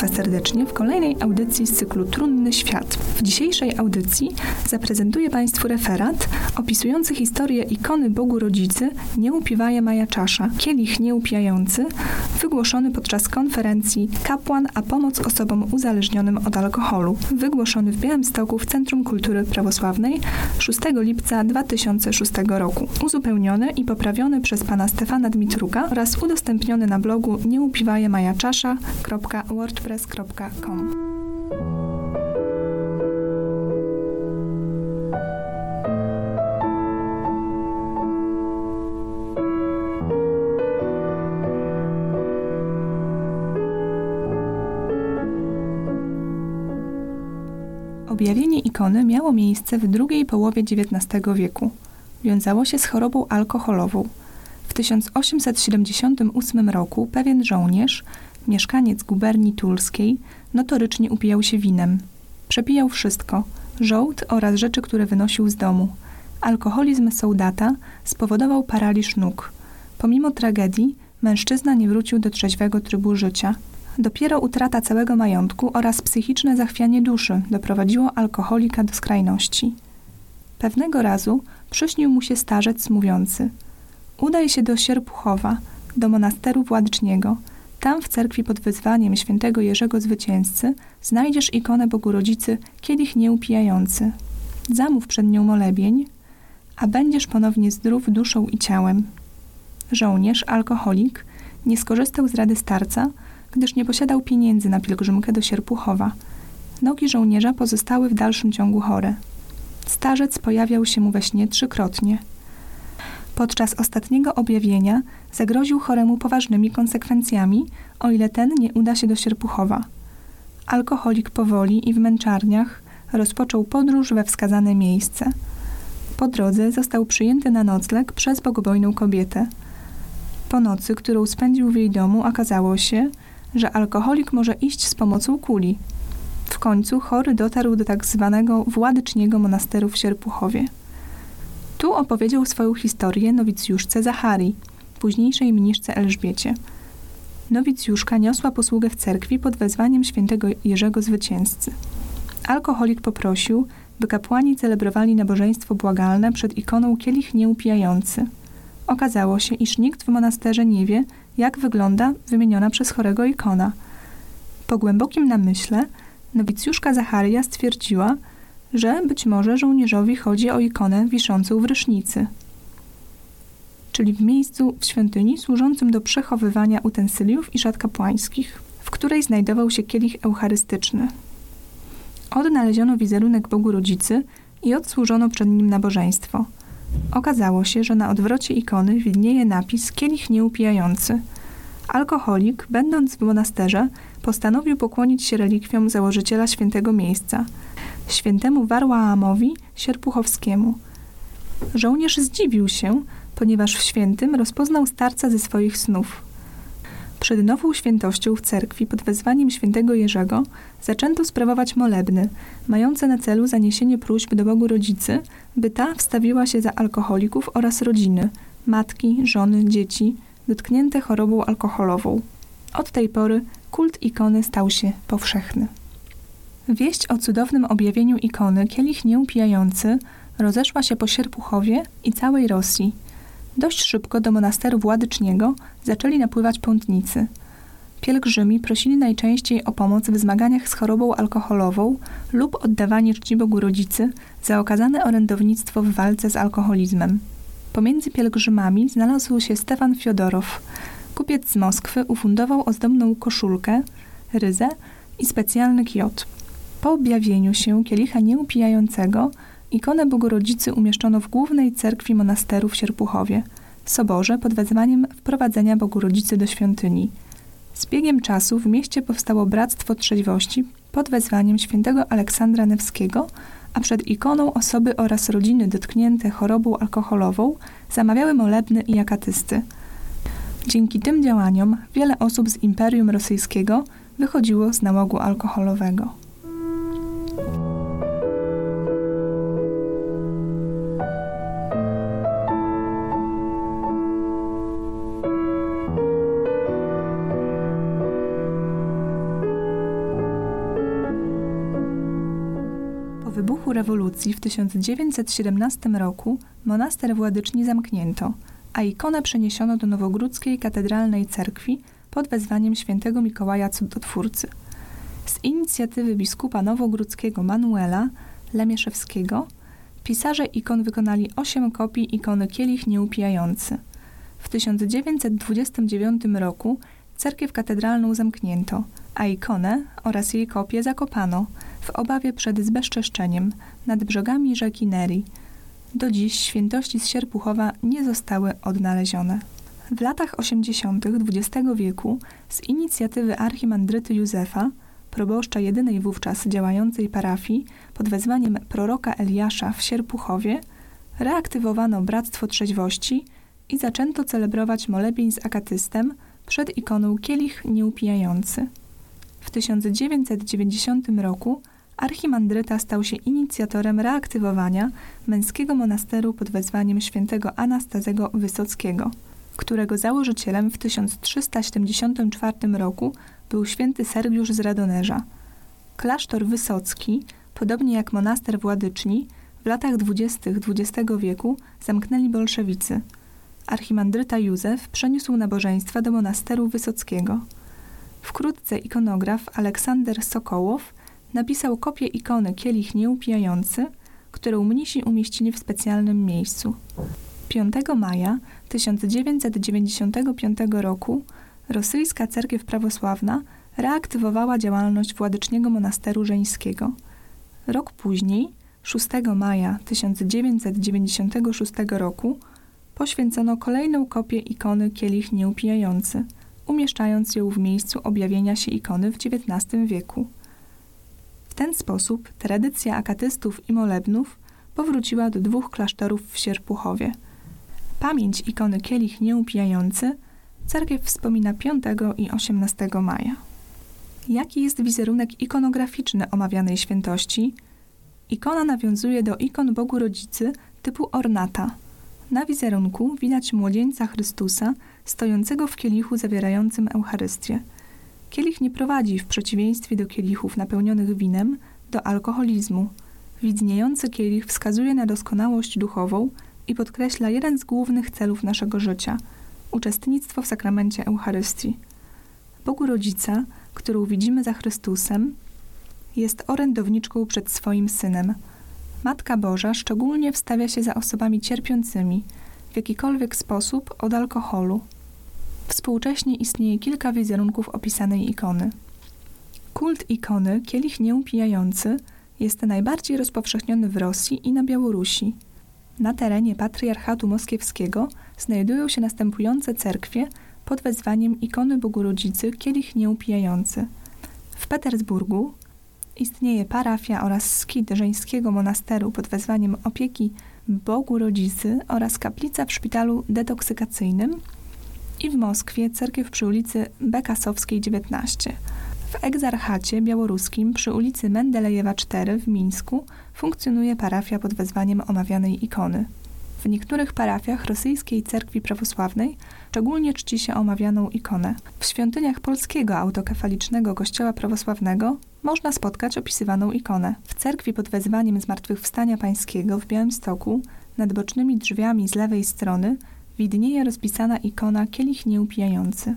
Państwa serdecznie w kolejnej audycji z cyklu Trudny Świat. W dzisiejszej audycji zaprezentuję Państwu referat opisujący historię ikony Bogu Rodzicy Nieupiwaje Maja Czasza, kielich nieupijający, wygłoszony podczas konferencji Kapłan a pomoc osobom uzależnionym od alkoholu, wygłoszony w Białymstoku w Centrum Kultury Prawosławnej 6 lipca 2006 roku, uzupełniony i poprawiony przez pana Stefana Dmitruka oraz udostępniony na blogu nieupiwajemajaczasza.org Objawienie ikony miało miejsce w drugiej połowie XIX wieku. Wiązało się z chorobą alkoholową. W 1878 roku pewien żołnierz mieszkaniec guberni tulskiej, notorycznie upijał się winem. Przepijał wszystko, żołd oraz rzeczy, które wynosił z domu. Alkoholizm soldata spowodował paraliż nóg. Pomimo tragedii, mężczyzna nie wrócił do trzeźwego trybu życia. Dopiero utrata całego majątku oraz psychiczne zachwianie duszy doprowadziło alkoholika do skrajności. Pewnego razu przyśnił mu się starzec mówiący: Udaj się do Sierpuchowa, do monasteru władczniego – tam w cerkwi pod wyzwaniem świętego Jerzego Zwycięzcy znajdziesz ikonę Bogu Rodzicy, kielich nieupijający. Zamów przed nią molebień, a będziesz ponownie zdrów duszą i ciałem. Żołnierz, alkoholik, nie skorzystał z rady starca, gdyż nie posiadał pieniędzy na pielgrzymkę do Sierpuchowa. Nogi żołnierza pozostały w dalszym ciągu chore. Starzec pojawiał się mu we śnie trzykrotnie – podczas ostatniego objawienia zagroził choremu poważnymi konsekwencjami, o ile ten nie uda się do Sierpuchowa. Alkoholik powoli i w męczarniach rozpoczął podróż we wskazane miejsce. Po drodze został przyjęty na nocleg przez bogobojną kobietę. Po nocy, którą spędził w jej domu, okazało się, że alkoholik może iść z pomocą kuli. W końcu chory dotarł do tak zwanego władyczniego monasteru w Sierpuchowie. Tu opowiedział swoją historię nowicjuszce Zacharii, późniejszej mniszce Elżbiecie. Nowicjuszka niosła posługę w cerkwi pod wezwaniem świętego Jerzego Zwycięzcy. Alkoholik poprosił, by kapłani celebrowali nabożeństwo błagalne przed ikoną kielich nieupijający. Okazało się, iż nikt w monasterze nie wie, jak wygląda wymieniona przez chorego ikona. Po głębokim namyśle nowicjuszka Zacharia stwierdziła, że być może żołnierzowi chodzi o ikonę wiszącą w rysznicy, czyli w miejscu w świątyni służącym do przechowywania utensyliów i szat kapłańskich, w której znajdował się kielich eucharystyczny. Odnaleziono wizerunek Bogu Rodzicy i odsłużono przed nim nabożeństwo. Okazało się, że na odwrocie ikony widnieje napis kielich nieupijający. Alkoholik, będąc w monasterze, postanowił pokłonić się relikwiom założyciela świętego miejsca – świętemu Warłaamowi Sierpuchowskiemu. Żołnierz zdziwił się, ponieważ w świętym rozpoznał starca ze swoich snów. Przed nową świętością w cerkwi pod wezwaniem świętego Jerzego zaczęto sprawować molebny, mające na celu zaniesienie próśb do Bogu Rodzicy, by ta wstawiła się za alkoholików oraz rodziny, matki, żony, dzieci, dotknięte chorobą alkoholową. Od tej pory kult ikony stał się powszechny. Wieść o cudownym objawieniu ikony kielich nieupijający rozeszła się po Sierpuchowie i całej Rosji. Dość szybko do monasteru władyczniego zaczęli napływać pątnicy. Pielgrzymi prosili najczęściej o pomoc w zmaganiach z chorobą alkoholową lub oddawanie czci Bogu Rodzicy za okazane orędownictwo w walce z alkoholizmem. Pomiędzy pielgrzymami znalazł się Stefan Fiodorow. Kupiec z Moskwy ufundował ozdobną koszulkę, ryzę i specjalny kiot. Po objawieniu się kielicha nieupijającego ikonę Bogorodzicy umieszczono w głównej cerkwi monasteru w Sierpuchowie, soborze pod wezwaniem wprowadzenia Bogorodzicy do świątyni. Z biegiem czasu w mieście powstało Bractwo Trzeźwości pod wezwaniem świętego Aleksandra Newskiego, a przed ikoną osoby oraz rodziny dotknięte chorobą alkoholową zamawiały molebny i akatysty. Dzięki tym działaniom wiele osób z Imperium Rosyjskiego wychodziło z nałogu alkoholowego. Po wybuchu rewolucji w 1917 roku monaster Władyczni zamknięto, a ikonę przeniesiono do Nowogródzkiej Katedralnej Cerkwi pod wezwaniem świętego Mikołaja Cudotwórcy. Z inicjatywy biskupa nowogródzkiego Manuela Lemieszewskiego pisarze ikon wykonali osiem kopii ikony Kielich Nieupijający. W 1929 roku cerkiew katedralną zamknięto, a ikonę oraz jej kopię zakopano w obawie przed zbezczeszczeniem nad brzegami rzeki Neri. Do dziś świętości z Sierpuchowa nie zostały odnalezione. W latach 80. XX wieku z inicjatywy archimandryty Józefa, proboszcza jedynej wówczas działającej parafii pod wezwaniem proroka Eliasza w Sierpuchowie, reaktywowano Bractwo Trzeźwości i zaczęto celebrować molebień z akatystem przed ikoną Kielich Nieupijający. W 1990 roku archimandryta stał się inicjatorem reaktywowania męskiego monasteru pod wezwaniem świętego Anastazego Wysockiego, którego założycielem w 1374 roku był święty Sergiusz z Radonerza. Klasztor Wysocki, podobnie jak monaster Władyczni, w latach dwudziestych XX wieku zamknęli bolszewicy. Archimandryta Józef przeniósł nabożeństwa do monasteru Wysockiego. Wkrótce ikonograf Aleksander Sokołow napisał kopię ikony Kielich Nieupijający, którą mnisi umieścili w specjalnym miejscu. 5 maja 1995 roku rosyjska cerkiew prawosławna reaktywowała działalność Władyczniego Monasteru Żeńskiego. Rok później, 6 maja 1996 roku, poświęcono kolejną kopię ikony Kielich Nieupijający, umieszczając ją w miejscu objawienia się ikony w XIX wieku. W ten sposób tradycja akatystów i molebnów powróciła do dwóch klasztorów w Sierpuchowie. Pamięć ikony Kielich Nieupijający cerkiew wspomina 5 i 18 maja. Jaki jest wizerunek ikonograficzny omawianej świętości? Ikona nawiązuje do ikon Bogu Rodzicy typu ornata. Na wizerunku widać młodzieńca Chrystusa stojącego w kielichu zawierającym Eucharystię. Kielich nie prowadzi, w przeciwieństwie do kielichów napełnionych winem, do alkoholizmu. Widniejący kielich wskazuje na doskonałość duchową i podkreśla jeden z głównych celów naszego życia uczestnictwo w sakramencie Eucharystii. Bogu Rodzica, którą widzimy za Chrystusem, jest orędowniczką przed swoim synem. Matka Boża szczególnie wstawia się za osobami cierpiącymi w jakikolwiek sposób od alkoholu. Współcześnie istnieje kilka wizerunków opisanej ikony. Kult ikony, kielich nieupijający, jest najbardziej rozpowszechniony w Rosji i na Białorusi. Na terenie Patriarchatu Moskiewskiego znajdują się następujące cerkwie pod wezwaniem ikony Bogu Rodzicy Kielich Nieupijający. W Petersburgu istnieje parafia oraz skit żeńskiego monasteru pod wezwaniem opieki Bogu Rodzicy oraz kaplica w szpitalu detoksykacyjnym i w Moskwie cerkiew przy ulicy Bekasowskiej 19. W egzarchacie białoruskim przy ulicy Mendelejewa 4 w Mińsku funkcjonuje parafia pod wezwaniem omawianej ikony. W niektórych parafiach rosyjskiej cerkwi prawosławnej szczególnie czci się omawianą ikonę. W świątyniach polskiego autokefalicznego kościoła prawosławnego można spotkać opisywaną ikonę. W cerkwi pod wezwaniem Zmartwychwstania Pańskiego w Białymstoku nad bocznymi drzwiami z lewej strony widnieje rozpisana ikona Kielich Nieupijający.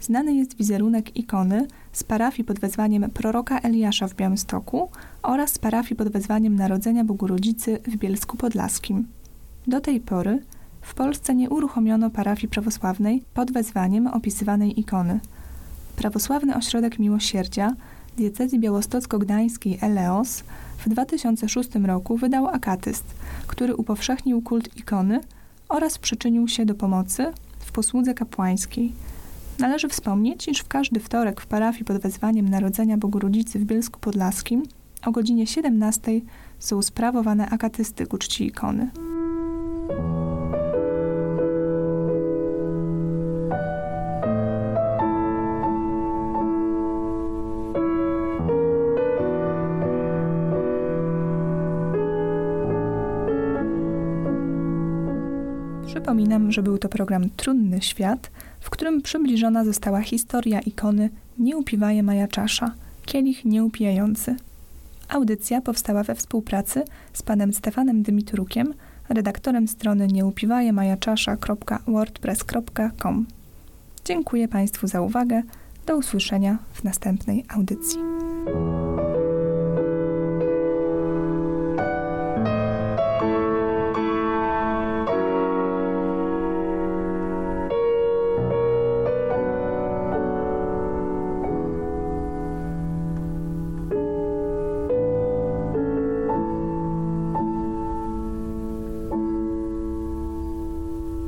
Znany jest wizerunek ikony z parafii pod wezwaniem proroka Eliasza w Białymstoku oraz z parafii pod wezwaniem Narodzenia Bogu Rodzicy w Bielsku Podlaskim. Do tej pory w Polsce nie uruchomiono parafii prawosławnej pod wezwaniem opisywanej ikony. Prawosławny Ośrodek Miłosierdzia diecezji białostocko-gdańskiej Eleos w 2006 roku wydał akatyst, który upowszechnił kult ikony oraz przyczynił się do pomocy w posłudze kapłańskiej. Należy wspomnieć, iż w każdy wtorek w parafii pod wezwaniem Narodzenia Bogu Rodzicy w Bielsku Podlaskim o godzinie 17 są sprawowane akatysty ku czci ikony. Przypominam, że był to program Trudny Świat, w którym przybliżona została historia ikony Nie upiwaje Maja Czasza, kielich nieupijający. Audycja powstała we współpracy z panem Stefanem Dymitrukiem, redaktorem strony nieupiwajemajaczasza.wordpress.com. Dziękuję Państwu za uwagę. Do usłyszenia w następnej audycji.